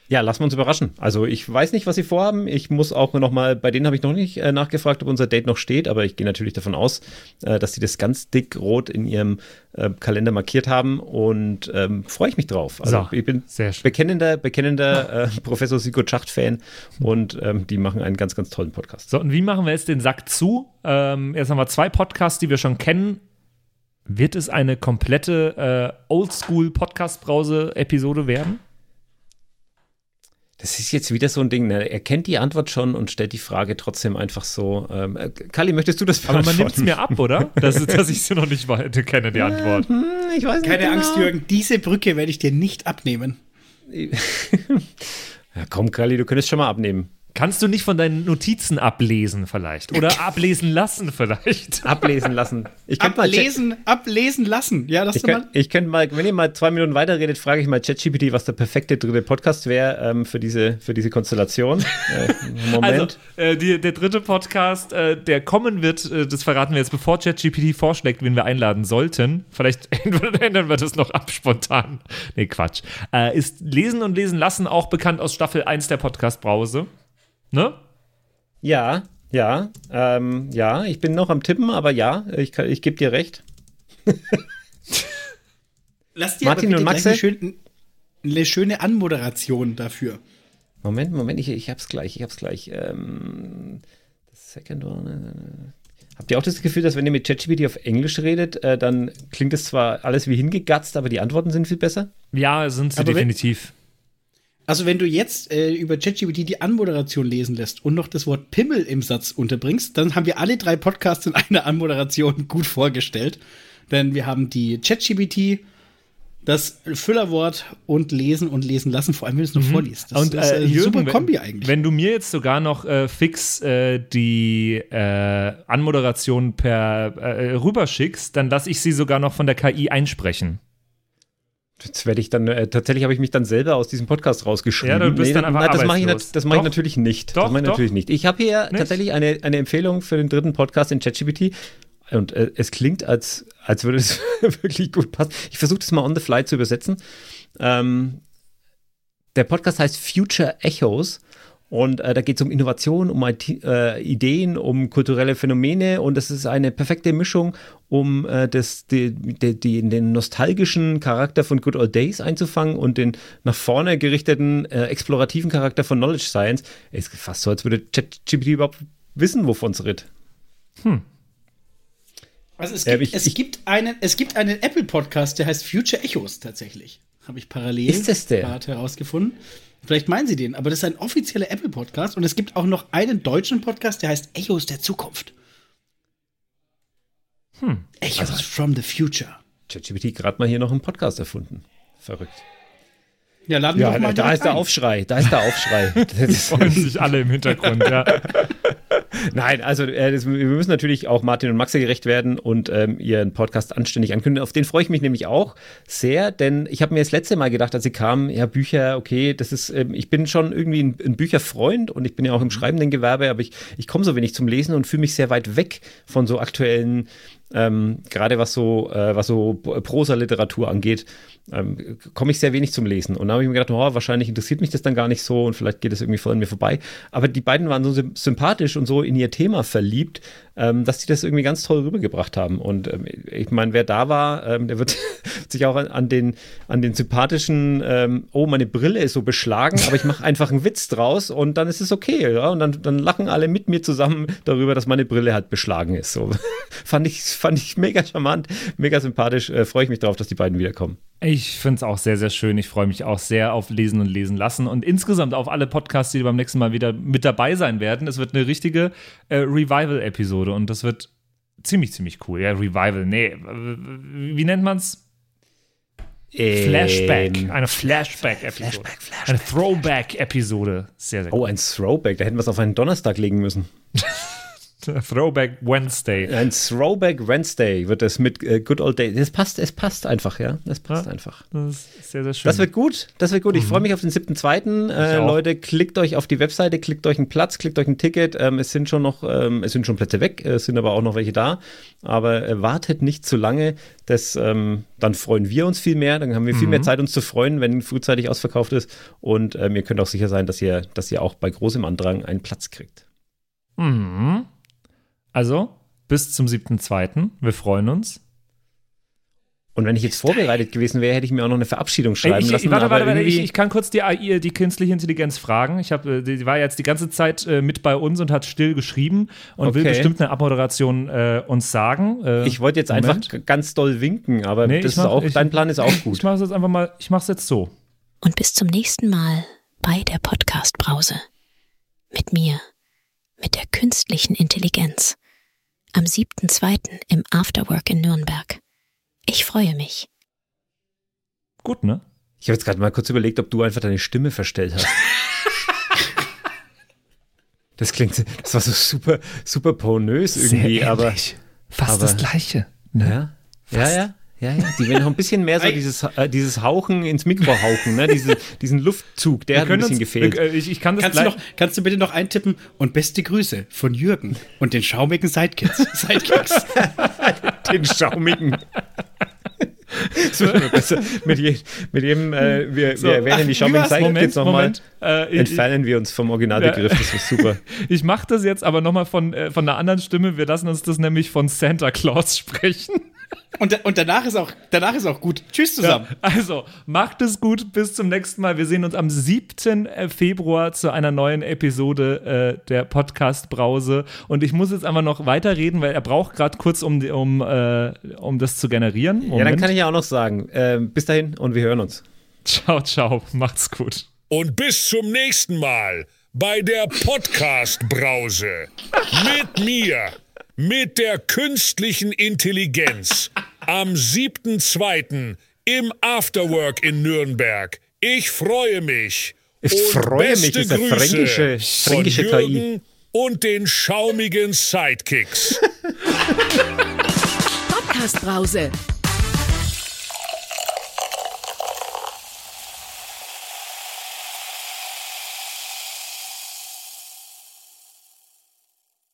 Ja, lassen wir uns überraschen. Also ich weiß nicht, was sie vorhaben. Ich muss auch noch mal, bei denen habe ich noch nicht äh, nachgefragt, ob unser Date noch steht, aber ich gehe natürlich davon aus, äh, dass sie das ganz dick rot in ihrem äh, Kalender markiert haben und ähm, freue ich mich drauf. Also So, ich bin bekennender, bekennender äh, (laughs) Professor Sigurd Schacht-Fan und ähm, die machen einen ganz, ganz tollen Podcast. So, und wie machen wir jetzt den Sack zu? Ähm, jetzt haben wir zwei Podcasts, die wir schon kennen. Wird es eine komplette äh, Oldschool-Podcast-Brause-Episode werden? Das ist jetzt wieder so ein Ding, ne? er kennt die Antwort schon und stellt die Frage trotzdem einfach so. Ähm, äh, Kali, möchtest du das Aber man nimmt es beantworten? mir ab, oder? (laughs) Dass, dass ich sie noch nicht weiter kenne, die Antwort. Hm, ich weiß nicht Keine genau. Angst, Jürgen, diese Brücke werde ich dir nicht abnehmen. (laughs) Ja, komm, Kali, du könntest schon mal abnehmen. Kannst du nicht von deinen Notizen ablesen vielleicht? Oder (laughs) ablesen lassen vielleicht? Ablesen lassen. Ich könnte mal, Ablesen, ablesen lassen. Ja, das ich du mal. ich könnte mal, wenn ihr mal zwei Minuten weiterredet, frage ich mal ChatGPT, was der perfekte dritte Podcast wäre ähm, für, diese, für diese Konstellation. äh, Moment. Also, äh, die, der dritte Podcast, äh, der kommen wird, äh, das verraten wir jetzt, bevor ChatGPT vorschlägt, wen wir einladen sollten. Vielleicht (laughs) ändern wir das noch ab spontan. Nee, Quatsch. Äh, ist Lesen und Lesen lassen auch bekannt aus Staffel 1 der Podcast-Brause. Ne? ja, ja, ähm, ja, ich bin noch am Tippen, aber ja, ich, ich gebe dir recht. (laughs) Lass dir Martin aber und gleich eine, schön, eine schöne Anmoderation dafür. Moment, Moment, ich, ich hab's gleich, ich hab's gleich. Ähm, second one. äh, Habt ihr auch das Gefühl, dass wenn ihr mit ChatGPT auf Englisch redet, äh, dann klingt es zwar alles wie hingegatzt, aber die Antworten sind viel besser? Ja, sind sie Aber wenn- definitiv. Also wenn du jetzt äh, über ChatGPT die Anmoderation lesen lässt und noch das Wort Pimmel im Satz unterbringst, dann haben wir alle drei Podcasts in einer Anmoderation gut vorgestellt. Denn wir haben die ChatGPT das Füllerwort und lesen und lesen lassen, vor allem wenn du es noch vorliest. Das Mhm. Und ist äh, eine Jürgen, super Kombi eigentlich. Wenn du mir jetzt sogar noch äh, fix äh, die äh, Anmoderation per äh, rüberschickst, dann lasse ich sie sogar noch von der KI einsprechen. Jetzt werde ich dann, äh, tatsächlich habe ich mich dann selber aus diesem Podcast rausgeschrieben. Ja, du bist dann das- einfach das mache ich, das mache ich natürlich nicht. Doch, das mache ich doch. natürlich nicht. Ich habe hier Nicht? tatsächlich eine, eine Empfehlung für den dritten Podcast in ChatGPT. Und äh, es klingt, als, als würde es (laughs) wirklich gut passen. Ich versuche das mal on the fly zu übersetzen. Ähm, der Podcast heißt Future Echoes. Und äh, da geht es um Innovation, um IT, äh, Ideen, um kulturelle Phänomene und es ist eine perfekte Mischung, um äh, das, die, die, die, den nostalgischen Charakter von Good Old Days einzufangen und den nach vorne gerichteten, äh, explorativen Charakter von Knowledge Science. Es ist fast so, als würde ChatGPT überhaupt wissen, wovon es redet. Also es gibt, ich- es, ich- gibt einen, es gibt einen Apple-Podcast, der heißt Future Echos tatsächlich. Habe ich parallel Ist das der? gerade herausgefunden. Vielleicht meinen Sie den, aber das ist ein offizieller Apple-Podcast und es gibt auch noch einen deutschen Podcast, der heißt Echos der Zukunft. Hm. Echos from the Future. ChatGPT gerade mal hier noch einen Podcast erfunden. Verrückt. Ja, laden wir Ja, doch mal da ist der. Aufschrei, da ist der Aufschrei. (laughs) Das Freuen sich alle im Hintergrund, ja. (laughs) Nein, also äh, das, wir müssen natürlich auch Martin und Maxe gerecht werden und ähm, ihren Podcast anständig ankündigen. Auf den freue ich mich nämlich auch sehr, denn ich habe mir das letzte Mal gedacht, als sie kamen, ja, Bücher, okay, das ist, ähm, ich bin schon irgendwie ein, ein Bücherfreund und ich bin ja auch im schreibenden Gewerbe, aber ich, ich komme so wenig zum Lesen und fühle mich sehr weit weg von so aktuellen, ähm, gerade was so, äh, so Prosa-Literatur angeht, ähm, komme ich sehr wenig zum Lesen. Und da habe ich mir gedacht, oh, wahrscheinlich interessiert mich das dann gar nicht so und vielleicht geht es irgendwie voll an mir vorbei. Aber die beiden waren so sym- sympathisch und so in ihr Thema verliebt, ähm, dass sie das irgendwie ganz toll rübergebracht haben. Und ähm, ich meine, wer da war, ähm, der wird (laughs) sich auch an, an, den, an den sympathischen, ähm, oh, meine Brille ist so beschlagen, aber ich mache (laughs) einfach einen Witz draus und dann ist es okay. Ja? Und dann, dann lachen alle mit mir zusammen darüber, dass meine Brille halt beschlagen ist. So. (laughs) fand, ich, fand ich mega charmant, mega sympathisch. Äh, Freue ich mich drauf, dass die beiden wiederkommen. Ich finde es auch sehr, sehr schön. Ich freue mich auch sehr auf Lesen und Lesen lassen und insgesamt auf alle Podcasts, die beim nächsten Mal wieder mit dabei sein werden. Es wird eine richtige äh, Revival-Episode und das wird ziemlich, ziemlich cool. Ja, Revival, nee, wie nennt man's? Flashback. Ähm, Eine Flashback-Episode. Flashback, Flashback, Eine Throwback-Episode. Sehr, sehr Oh, ein Throwback, da hätten wir es auf einen Donnerstag legen müssen. (laughs) (laughs) Throwback Wednesday. Ein Throwback Wednesday wird das mit äh, Good Old Days. Das passt, es passt einfach, ja. Das passt Ja. einfach. Das ist sehr, sehr schön. Das wird gut, das wird gut. Ich freue mich auf den 7.2. Äh. Leute, klickt euch auf die Webseite, klickt euch einen Platz, klickt euch ein Ticket. Ähm, es sind schon noch, ähm, es sind schon Plätze weg, es sind aber auch noch welche da. Aber äh, wartet nicht zu lange. Das, ähm, dann freuen wir uns viel mehr. Dann haben wir viel mehr Zeit, uns zu freuen, wenn frühzeitig ausverkauft ist. Und ähm, ihr könnt auch sicher sein, dass ihr, dass ihr auch bei großem Andrang einen Platz kriegt. Mhm. Also, bis zum 7.2. Wir freuen uns. Und wenn ich jetzt vorbereitet gewesen wäre, hätte ich mir auch noch eine Verabschiedung schreiben ich, lassen. warte, aber warte, warte, ich, ich kann kurz die AI, die künstliche Intelligenz fragen. Ich habe, die, die war jetzt die ganze Zeit äh, mit bei uns und hat still geschrieben und will Okay. bestimmt eine Abmoderation äh, uns sagen. Äh, Ich wollte jetzt Moment. einfach ganz doll winken, aber Nee, das ich mach- ist auch, ich- dein Plan ist auch (laughs) Ich gut. mache es jetzt einfach mal, ich mache es jetzt so. Und bis zum nächsten Mal bei der Podcast-Brause. Mit mir, mit der künstlichen Intelligenz. Am 7.2. im Afterwork in Nürnberg. Ich freue mich. Gut, ne? Ich habe jetzt gerade mal kurz überlegt, ob du einfach deine Stimme verstellt hast. (laughs) das klingt, das war so super, super pornös irgendwie, aber Fast aber- das Gleiche. Ne? ja, ja, ja. Ja, ja, die werden noch ein bisschen mehr so dieses, äh, dieses Hauchen ins Mikro hauchen, ne? Diese, diesen Luftzug, der hat ein bisschen gefehlt. wir- äh, ich, ich kann das Kannst du, gleich. noch, kannst du bitte noch eintippen und beste Grüße von Jürgen und den schaumigen Sidekicks. (laughs) Sidekicks. (laughs) den schaumigen. Das wird immer besser. Mit, je, mit jedem, äh, wir, So. wir erwähnen Ach, die schaumigen jetzt nochmal. Äh, ich- Entfernen wir uns vom Originalbegriff, das ist super. (laughs) Ich mache das jetzt aber nochmal von, äh, von einer anderen Stimme. Wir lassen uns das nämlich von Santa Claus sprechen. Und, und danach, ist auch, danach ist auch gut. Tschüss zusammen. Also, macht es gut. Bis zum nächsten Mal. Wir sehen uns am 7. Februar zu einer neuen Episode äh, der Podcast Brause. Und ich muss jetzt einfach noch weiterreden, weil er braucht gerade kurz, um, um, äh, um das zu generieren. Ja, dann kann ich ja auch noch sagen, ähm, bis dahin und wir hören uns. Ciao, ciao. Macht's gut. Und bis zum nächsten Mal bei der Podcast-Brause. Mit mir, mit der künstlichen Intelligenz. Am 7.2. im Afterwork in Nürnberg. Ich freue mich. Ich Und freue mich, beste ist eine Grüße fränkische- fränkische von KI. Und den schaumigen Sidekicks. (laughs) Podcast Brause.